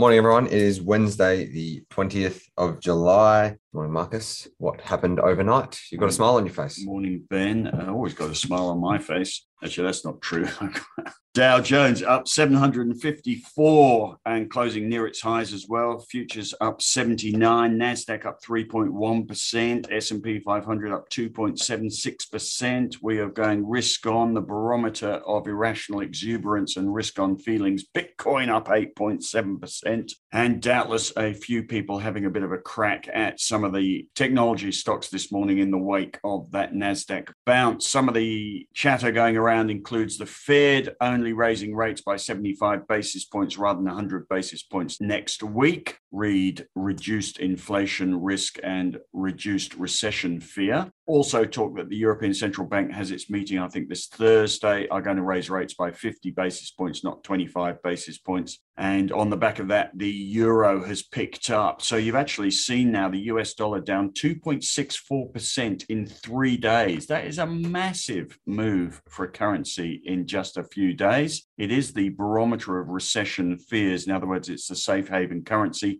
Morning, everyone. It is Wednesday, the 20th of July. Morning, Marcus. What happened overnight? You've got a smile on your face. Morning, Ben. Uh, I always got a smile on my face. Actually, that's not true. Dow Jones up 754 and closing near its highs as well. Futures up 79, Nasdaq up 3.1%, S&P 500 up 2.76%. We are going risk on the barometer of irrational exuberance and risk on feelings. Bitcoin up 8.7% and doubtless a few people having a bit of a crack at some of the technology stocks this morning in the wake of that Nasdaq bounce. Some of the chatter going around includes the Fed only only raising rates by 75 basis points rather than 100 basis points next week. Read reduced inflation risk and reduced recession fear. Also, talk that the European Central Bank has its meeting, I think, this Thursday, are going to raise rates by 50 basis points, not 25 basis points. And on the back of that, the euro has picked up. So you've actually seen now the US dollar down 2.64% in three days. That is a massive move for a currency in just a few days. It is the barometer of recession fears. In other words, it's the safe haven currency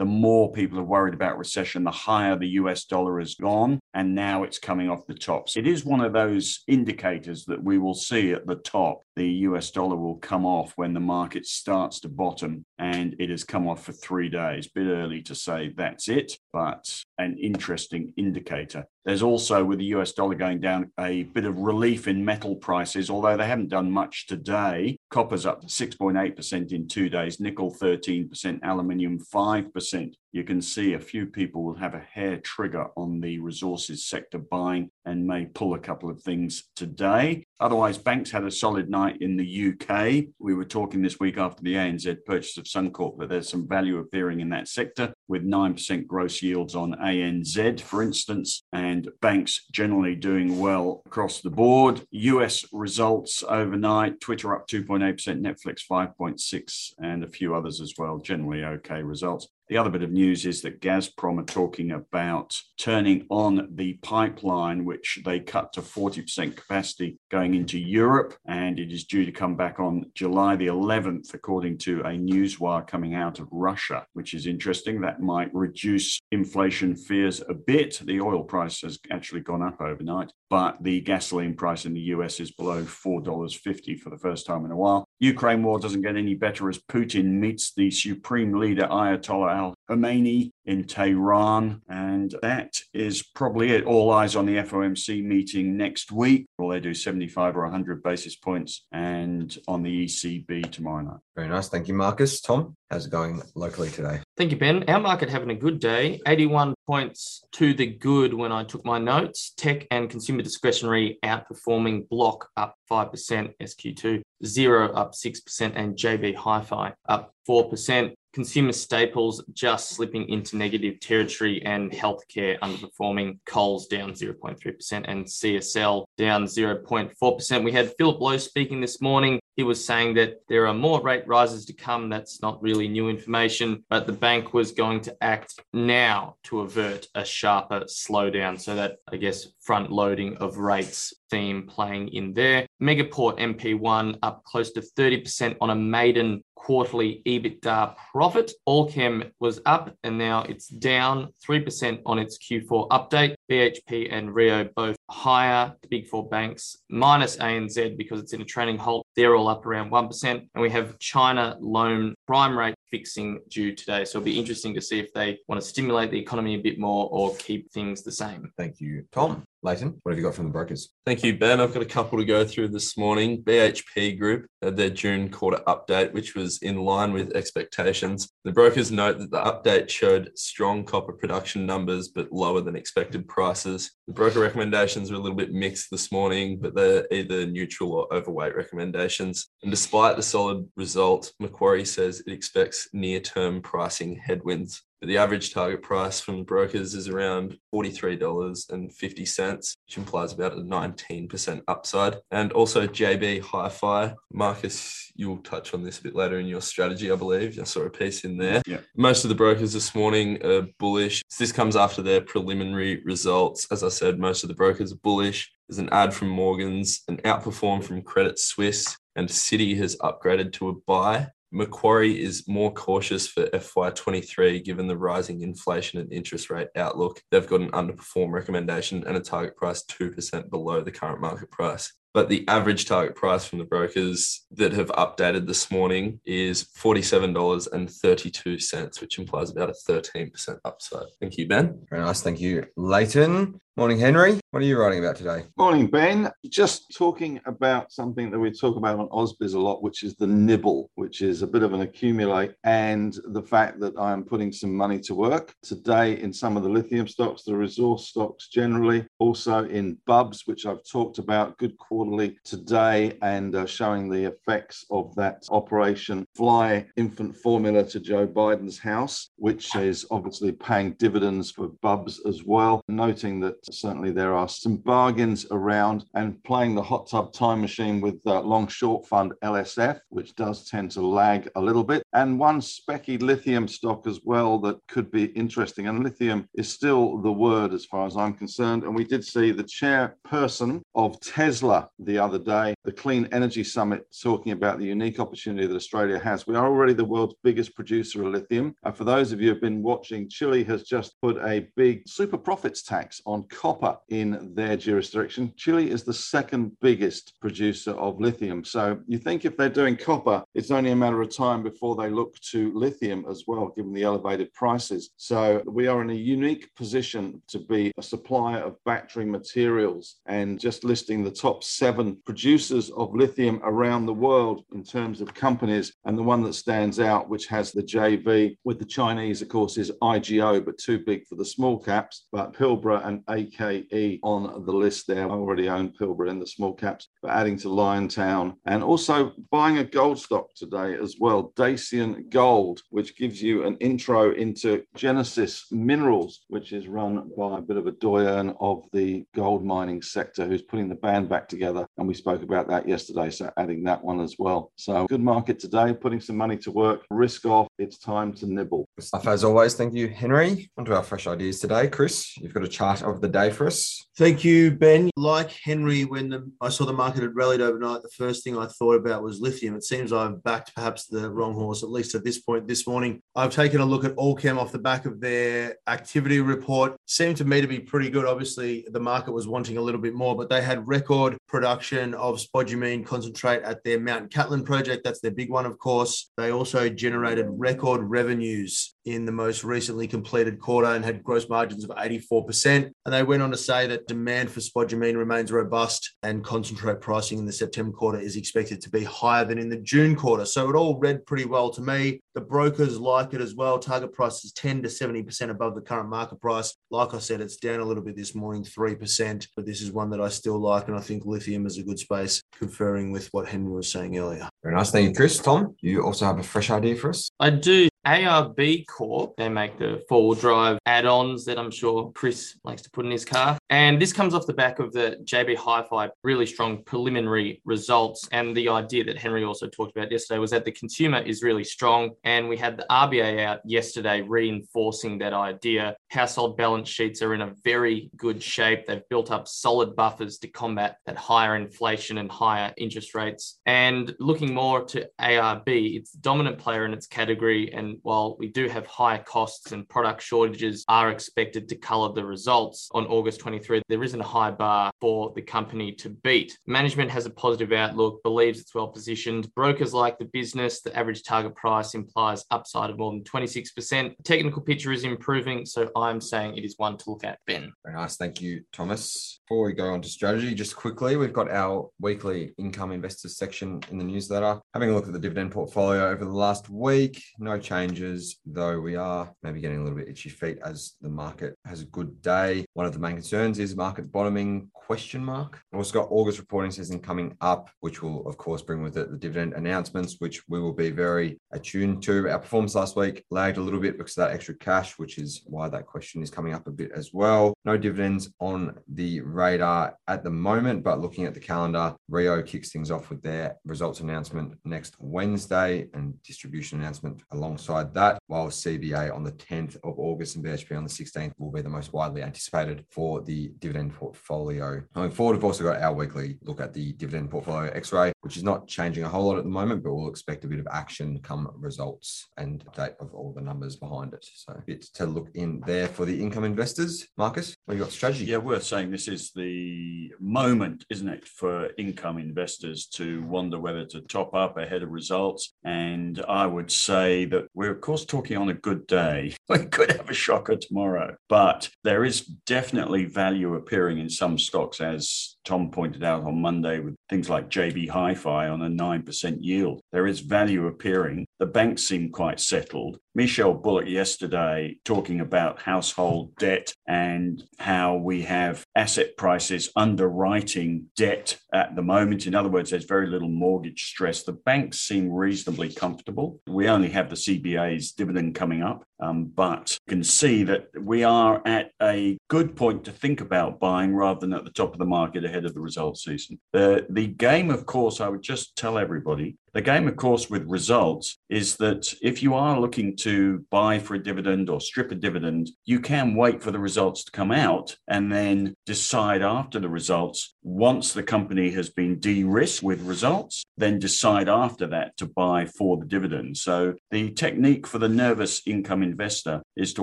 the more people are worried about recession, the higher the US dollar has gone. And now it's coming off the tops. It is one of those indicators that we will see at the top. The US dollar will come off when the market starts to bottom, and it has come off for three days. Bit early to say that's it, but an interesting indicator. There's also, with the US dollar going down, a bit of relief in metal prices, although they haven't done much today. Copper's up 6.8% in two days, nickel 13%, aluminium 5% you can see a few people will have a hair trigger on the resources sector buying and may pull a couple of things today. Otherwise, banks had a solid night in the UK. We were talking this week after the ANZ purchase of Suncorp that there's some value appearing in that sector with 9% gross yields on ANZ, for instance, and banks generally doing well across the board. US results overnight, Twitter up 2.8%, Netflix 5.6%, and a few others as well, generally okay results. The other bit of news is that Gazprom are talking about turning on the pipeline, which they cut to 40% capacity going into Europe. And it is due to come back on July the 11th, according to a news wire coming out of Russia, which is interesting. That might reduce inflation fears a bit. The oil price has actually gone up overnight, but the gasoline price in the US is below $4.50 for the first time in a while. Ukraine war doesn't get any better as Putin meets the supreme leader Ayatollah al Khomeini in Tehran. And that is probably it. All eyes on the FOMC meeting next week. Will they do 75 or 100 basis points? And on the ECB tomorrow night. Very nice. Thank you, Marcus. Tom, how's it going locally today? Thank you, Ben. Our market having a good day. 81 points to the good when I took my notes. Tech and consumer discretionary outperforming block up 5%, SQ2, Xero up 6%, and JB Hi Fi up 4% consumer staples just slipping into negative territory and healthcare underperforming. Coles down 0.3% and CSL down 0.4%. We had Philip Lowe speaking this morning. He was saying that there are more rate rises to come. That's not really new information, but the bank was going to act now to avert a sharper slowdown. So that, I guess, front loading of rates theme playing in there. Megaport MP1 up close to 30% on a maiden quarterly EBITDA profit. Allkem was up and now it's down 3% on its Q4 update. BHP and Rio both higher, the big four banks, minus ANZ because it's in a training halt. They're all up around 1%. And we have China loan prime rate fixing due today. So it'll be interesting to see if they want to stimulate the economy a bit more or keep things the same. Thank you, Tom. Leighton, what have you got from the brokers? Thank you, Ben. I've got a couple to go through this morning. BHP Group had their June quarter update, which was in line with expectations. The brokers note that the update showed strong copper production numbers, but lower than expected prices. The broker recommendations were a little bit mixed this morning, but they're either neutral or overweight recommendations. And despite the solid result, Macquarie says it expects near term pricing headwinds. The average target price from brokers is around $43.50, which implies about a 19% upside. And also JB Hi Fi. Marcus, you'll touch on this a bit later in your strategy, I believe. I saw a piece in there. Yeah. Most of the brokers this morning are bullish. This comes after their preliminary results. As I said, most of the brokers are bullish. There's an add from Morgan's, an outperform from Credit Suisse, and Citi has upgraded to a buy. Macquarie is more cautious for FY23 given the rising inflation and interest rate outlook. They've got an underperform recommendation and a target price 2% below the current market price. But the average target price from the brokers that have updated this morning is $47.32, which implies about a 13% upside. Thank you, Ben. Very nice. Thank you, Leighton. Morning, Henry. What are you writing about today? Morning, Ben. Just talking about something that we talk about on Ausbiz a lot, which is the nibble, which is a bit of an accumulate, and the fact that I am putting some money to work today in some of the lithium stocks, the resource stocks generally, also in Bubs, which I've talked about, good quarterly today, and uh, showing the effects of that operation fly infant formula to Joe Biden's house, which is obviously paying dividends for Bubs as well, noting that certainly there are some bargains around and playing the hot tub time machine with uh, long short fund LSF, which does tend to lag a little bit, and one specky lithium stock as well that could be interesting. And lithium is still the word as far as I'm concerned. And we did see the chairperson of Tesla the other day, the Clean Energy Summit, talking about the unique opportunity that Australia has. We are already the world's biggest producer of lithium. And for those of you who have been watching, Chile has just put a big super profits tax on copper in their jurisdiction. Chile is the second biggest producer of lithium. So you think if they're doing copper, it's only a matter of time before they look to lithium as well, given the elevated prices. So we are in a unique position to be a supplier of battery materials and just listing the top seven producers of lithium around the world in terms of companies. And the one that stands out, which has the JV with the Chinese, of course, is IGO, but too big for the small caps. But Pilbara and AKE on the list there. I already own Pilbara in the small caps, but adding to Liontown and also buying a gold stock today as well, Dacian Gold, which gives you an intro into Genesis Minerals, which is run by a bit of a doyen of the gold mining sector who's putting the band back together. And we spoke about that yesterday, so adding that one as well. So good market today, putting some money to work, risk off. It's time to nibble. As always. Thank you, Henry. On to our fresh ideas today. Chris, you've got a chart of the day for us. Thank you, Ben. Like Henry, when the, I saw the market had rallied overnight, the first thing I thought about was lithium. It seems I've backed perhaps the wrong horse, at least at this point this morning. I've taken a look at Allkem off the back of their activity report. Seemed to me to be pretty good. Obviously, the market was wanting a little bit more, but they had record production of spodumene concentrate at their Mount Catlin project. That's their big one, of course. They also generated record revenues in the most recently completed quarter and had gross margins of 84%. And they went on to say that demand for spodumene remains robust and concentrate pricing in the September quarter is expected to be higher than in the June quarter. So it all read pretty well to me. The brokers like it as well. Target price is 10 to 70% above the current market price. Like I said, it's down a little bit this morning, 3%, but this is one that I still like. And I think lithium is a good space, conferring with what Henry was saying earlier. Very nice. Thank you, Chris. Tom, you also have a fresh idea for us? I do. ARB Corp, they make the four wheel drive add ons that I'm sure Chris likes to put in his car. And this comes off the back of the JB Hi Fi really strong preliminary results. And the idea that Henry also talked about yesterday was that the consumer is really strong. And we had the RBA out yesterday reinforcing that idea. Household balance sheets are in a very good shape. They've built up solid buffers to combat that higher inflation and higher interest rates. And looking more to ARB, it's the dominant player in its category. And while we do have higher costs and product shortages are expected to color the results on August 23, there isn't a high bar for the company to beat. Management has a positive outlook, believes it's well positioned. Brokers like the business. The average target price implies upside of more than 26%. The technical picture is improving, so I'm saying it is one to look at, Ben. Very nice. Thank you, Thomas. Before we go on to strategy, just quickly, we've got our weekly income investors section in the newsletter. Having a look at the dividend portfolio over the last week, no changes, though we are maybe getting a little bit itchy feet as the market has a good day. One of the main concerns is market bottoming question mark. We've also got August reporting season coming up, which will of course bring with it the dividend announcements, which we will be very attuned to. Our performance last week lagged a little bit because of that extra cash, which is why that question is coming up a bit as well. No dividends on the radar at the moment, but looking at the calendar, Rio kicks things off with their results announcement next Wednesday and distribution announcement alongside alongside that, while CBA on the 10th of August and BHP on the 16th will be the most widely anticipated for the dividend portfolio. Going forward, we've also got our weekly look at the dividend portfolio X-ray, which is not changing a whole lot at the moment, but we'll expect a bit of action come results and update of all the numbers behind it. So bit to look in there for the income investors. Marcus, what you got strategy? Yeah, worth saying this is the moment, isn't it, for income investors to wonder whether to top up ahead of results. And I would say that we're, of course, talking on a good day. We could have a shocker tomorrow, but there is definitely value appearing in some stocks, as Tom pointed out on Monday with things like JB Hi Fi on a 9% yield. There is value appearing. The banks seem quite settled. Michelle Bullock yesterday talking about household debt and how we have asset prices underwriting debt at the moment. In other words, there's very little mortgage stress. The banks seem reasonably comfortable. We only have the CBA's dividend coming up, um, but you can see that we are at a good point to think about buying rather than at the top of the market ahead of the results season. The, the game, of course, I would just tell everybody the game, of course, with results is that if you are looking to buy for a dividend or strip a dividend, you can wait for the results to come out and then decide after the results, once the company has been de risked with results, then decide after that to buy for the dividend. So the technique for the nervous income investor is to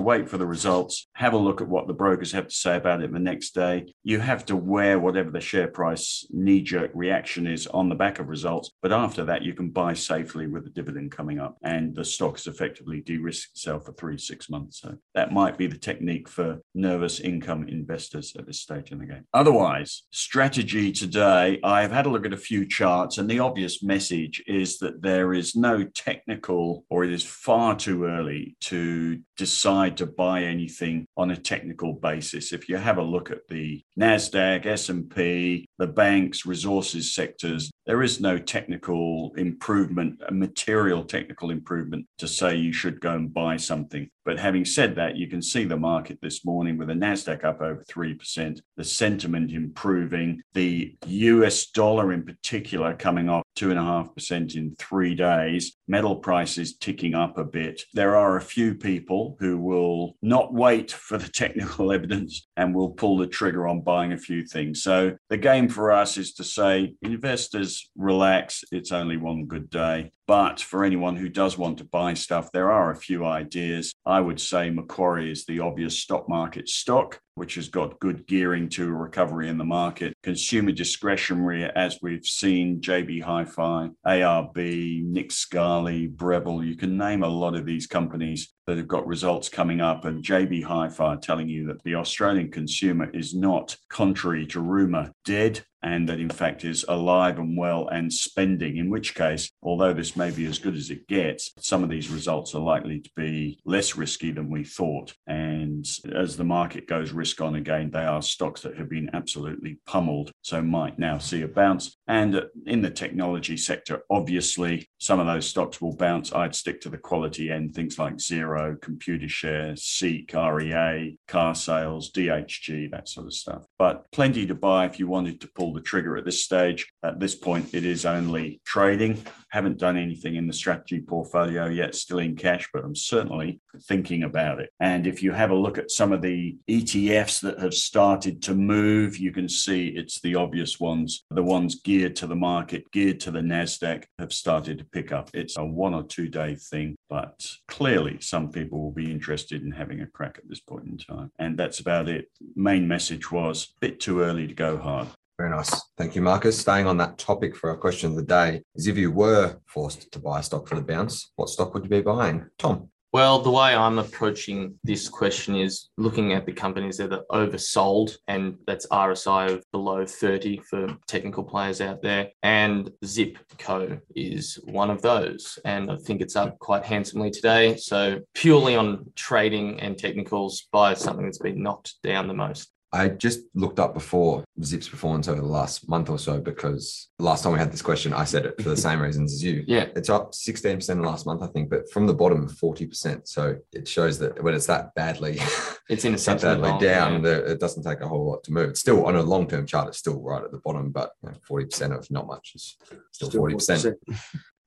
wait for the results, have a look at what the brokers have to say about it the next day. You have to wear whatever the share price knee jerk reaction is on the back of results. But after that, you can buy safely with the dividend coming up and the stock has effectively de-risked itself for three, six months. So that might be the technique for nervous income investors at this stage in the game. Otherwise, strategy today, I've had a look at a few charts and the obvious message is that there is no technical or it is far too early to decide to buy anything on a technical basis. If you have a look at the Nasdaq, S&P, the banks, resources sectors, there is no technical improvement, a material technical improvement to say you should go and buy something. But having said that, you can see the market this morning with the NASDAQ up over 3%, the sentiment improving, the US dollar in particular coming off 2.5% in three days, metal prices ticking up a bit. There are a few people who will not wait for the technical evidence and will pull the trigger on buying a few things. So the game for us is to say, investors, relax, it's only one good day. But for anyone who does want to buy stuff, there are a few ideas. Would say Macquarie is the obvious stock market stock which has got good gearing to a recovery in the market. Consumer discretionary, as we've seen, JB Hi-Fi, ARB, Nick Scali, Breville, you can name a lot of these companies that have got results coming up and JB Hi-Fi telling you that the Australian consumer is not, contrary to rumour, dead and that in fact is alive and well and spending, in which case, although this may be as good as it gets, some of these results are likely to be less risky than we thought. And as the market goes risk on again, they are stocks that have been absolutely pummeled, so might now see a bounce. And in the technology sector, obviously, some of those stocks will bounce. I'd stick to the quality end, things like Xero, Computershare, Seek, REA, Carsales, DHG, that sort of stuff. But plenty to buy if you wanted to pull the trigger at this stage. At this point, it is only trading. Haven't done anything in the strategy portfolio yet, still in cash, but I'm certainly thinking about it. And if you have a look at some of the ETFs that have started to move, you can see it's the obvious ones. The ones geared to the market, geared to the NASDAQ, have started to pick up. It's a one or two day thing, but clearly some people will be interested in having a crack at this point in time. And that's about it. Main message was a bit too early to go hard. Very nice. Thank you, Marcus. Staying on that topic for our question of the day is if you were forced to buy stock for the bounce, what stock would you be buying? Tom. Well, the way I'm approaching this question is looking at the companies that are oversold, and that's RSI of below 30 for technical players out there. And Zipco is one of those. And I think it's up quite handsomely today. So, purely on trading and technicals, buy something that's been knocked down the most. I just looked up before Zip's performance over the last month or so because last time we had this question, I said it for the same reasons as you. Yeah. It's up 16% last month, I think, but from the bottom, 40%. So it shows that when it's that badly, It's in a that badly down, the, it doesn't take a whole lot to move. It's still on a long term chart, it's still right at the bottom, but you know, 40% of not much is still, 40%.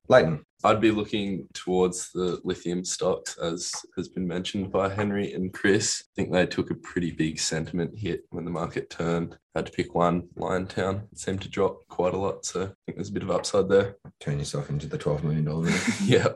Leighton, I'd be looking towards the lithium stocks, as has been mentioned by Henry and Chris. I think they took a pretty big sentiment hit when the market turned. Had to pick one. Liontown seemed to drop quite a lot, so I think there's a bit of upside there. Turn yourself into the $12 million. yeah.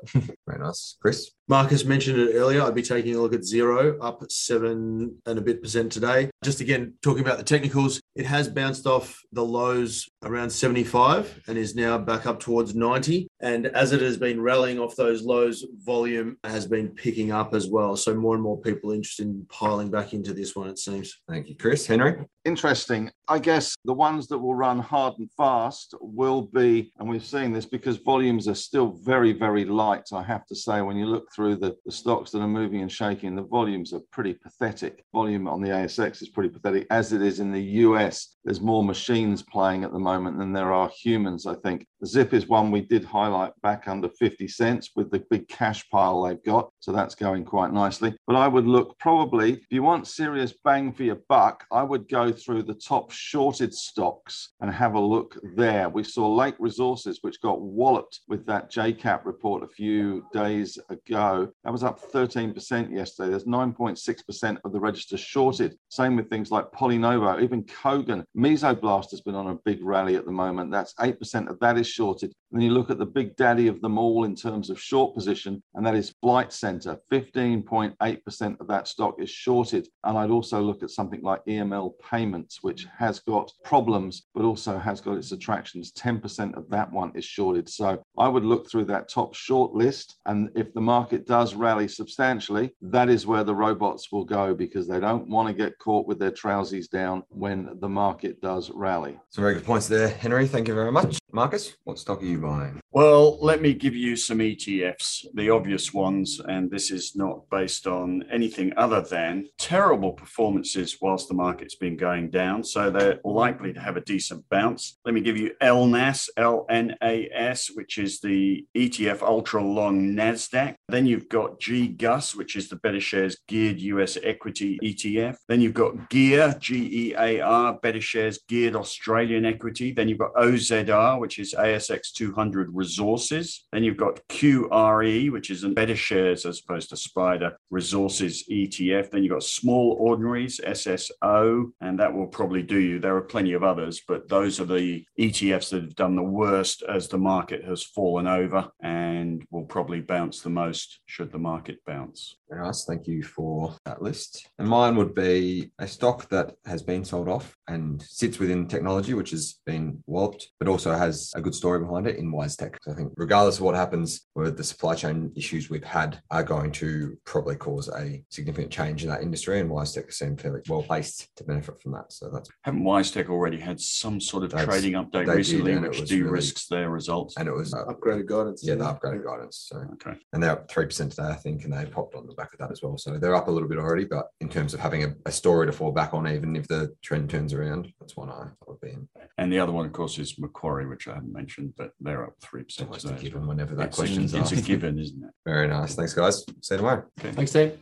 Very nice. Chris? Marcus mentioned it earlier. I'd be taking a look at Xero, up seven and a bit percent today. Just again, talking about the technicals, it has bounced off the lows around 75 and is now back up towards 90. And as it has been rallying off those lows, volume has been picking up as well. So more and more people interested in piling back into this one, it seems. Thank you, Chris. Henry? Interesting. I guess the ones that will run hard and fast will be, and we're seeing this because volumes are still very, very light. I have to say, when you look through the, the stocks that are moving and shaking, the volumes are pretty pathetic. Volume on the ASX is pretty pathetic, as it is in the US. There's more machines playing at the moment than there are humans, I think. Zip is one we did highlight back under 50 cents with the big cash pile they've got. So that's going quite nicely. But I would look probably, if you want serious bang for your buck, I would go through the top shorted stocks and have a look there. We saw Lake Resources, which got walloped with that JCap report a few days ago. That was up 13% yesterday. There's 9.6% of the register shorted. Same with things like Polynovo, even Kogan. Mesoblast has been on a big rally at the moment. That's 8% of that is shorted. Then you look at the big daddy of them all in terms of short position, and that is Flight Centre. 15.8% of that stock is shorted. And I'd also look at something like EML Payments, which has got problems, but also has got its attractions. 10% of that one is shorted. So I would look through that top short list. And if the market does rally substantially, that is where the robots will go because they don't want to get caught with their trousies down when the market does rally. Some very good points there, Henry. Thank you very much. Marcus, what stock are you buying? Well, let me give you some ETFs, the obvious ones, and this is not based on anything other than terrible performances whilst the market's been going down. So they're likely to have a decent bounce. Let me give you LNAS, LNAS, which is the ETF ultra long NASDAQ. Then you've got GGUS, which is the BetaShares Geared US Equity ETF. Then you've got GEAR, G E A R, BetaShares Geared Australian Equity. Then you've got OZR, which is ASX 200 Resources. Then you've got QRE, which is a BetaShares as opposed to Spider Resources ETF. Then you've got Small Ordinaries, SSO, and that will probably do you. There are plenty of others, but those are the ETFs that have done the worst as the market has fallen over and will probably bounce the most should the market bounce. Very nice. Thank you for that list. And mine would be a stock that has been sold off and sits within technology, which has been walloped, but also has a good story behind it in WiseTech. So I think regardless of what happens with the supply chain issues we've had are going to probably cause a significant change in that industry and WiseTech seem fairly well placed to benefit from that. So that's Haven't WiseTech already had some sort of That's- trading update they did, recently, which was de-risks their results? and it was uh, Upgraded guidance. yeah, the upgraded guidance. So Okay. and they're up three percent today, I think, and they popped on the back of that as well. So they're up a little bit already, but in terms of having a, a story to fall back on, even if the trend turns around, that's one I, I would be in. And the other one, of course, is Macquarie, which I haven't mentioned, but they're up 3% It's almost a today. as given whenever that It's, question's a, it's a asked. given, isn't it? Very nice. Thanks, guys. See you tomorrow. Thanks, Dave.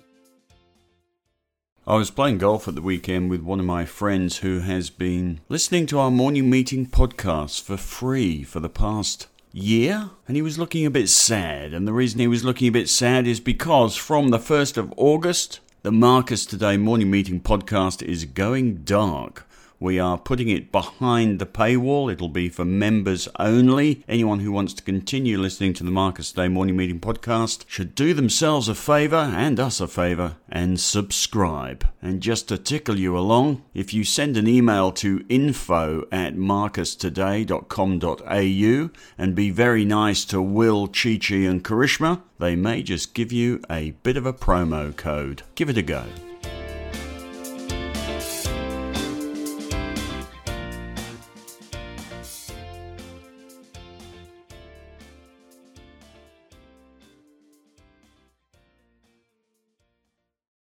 I was playing golf at the weekend with one of my friends who has been listening to our morning meeting podcast for free for the past year, and he was looking a bit sad. And the reason he was looking a bit sad is because from the 1st of August, the Marcus Today morning meeting podcast is going dark. We are putting it behind the paywall. It'll be for members only. Anyone who wants to continue listening to the Marcus Today Morning Meeting podcast should do themselves a favour and us a favour and subscribe. And just to tickle you along, if you send an email to info at marcustoday.com.au and be very nice to Will, Chi Chi, and Karishma, they may just give you a bit of a promo code. Give it a go.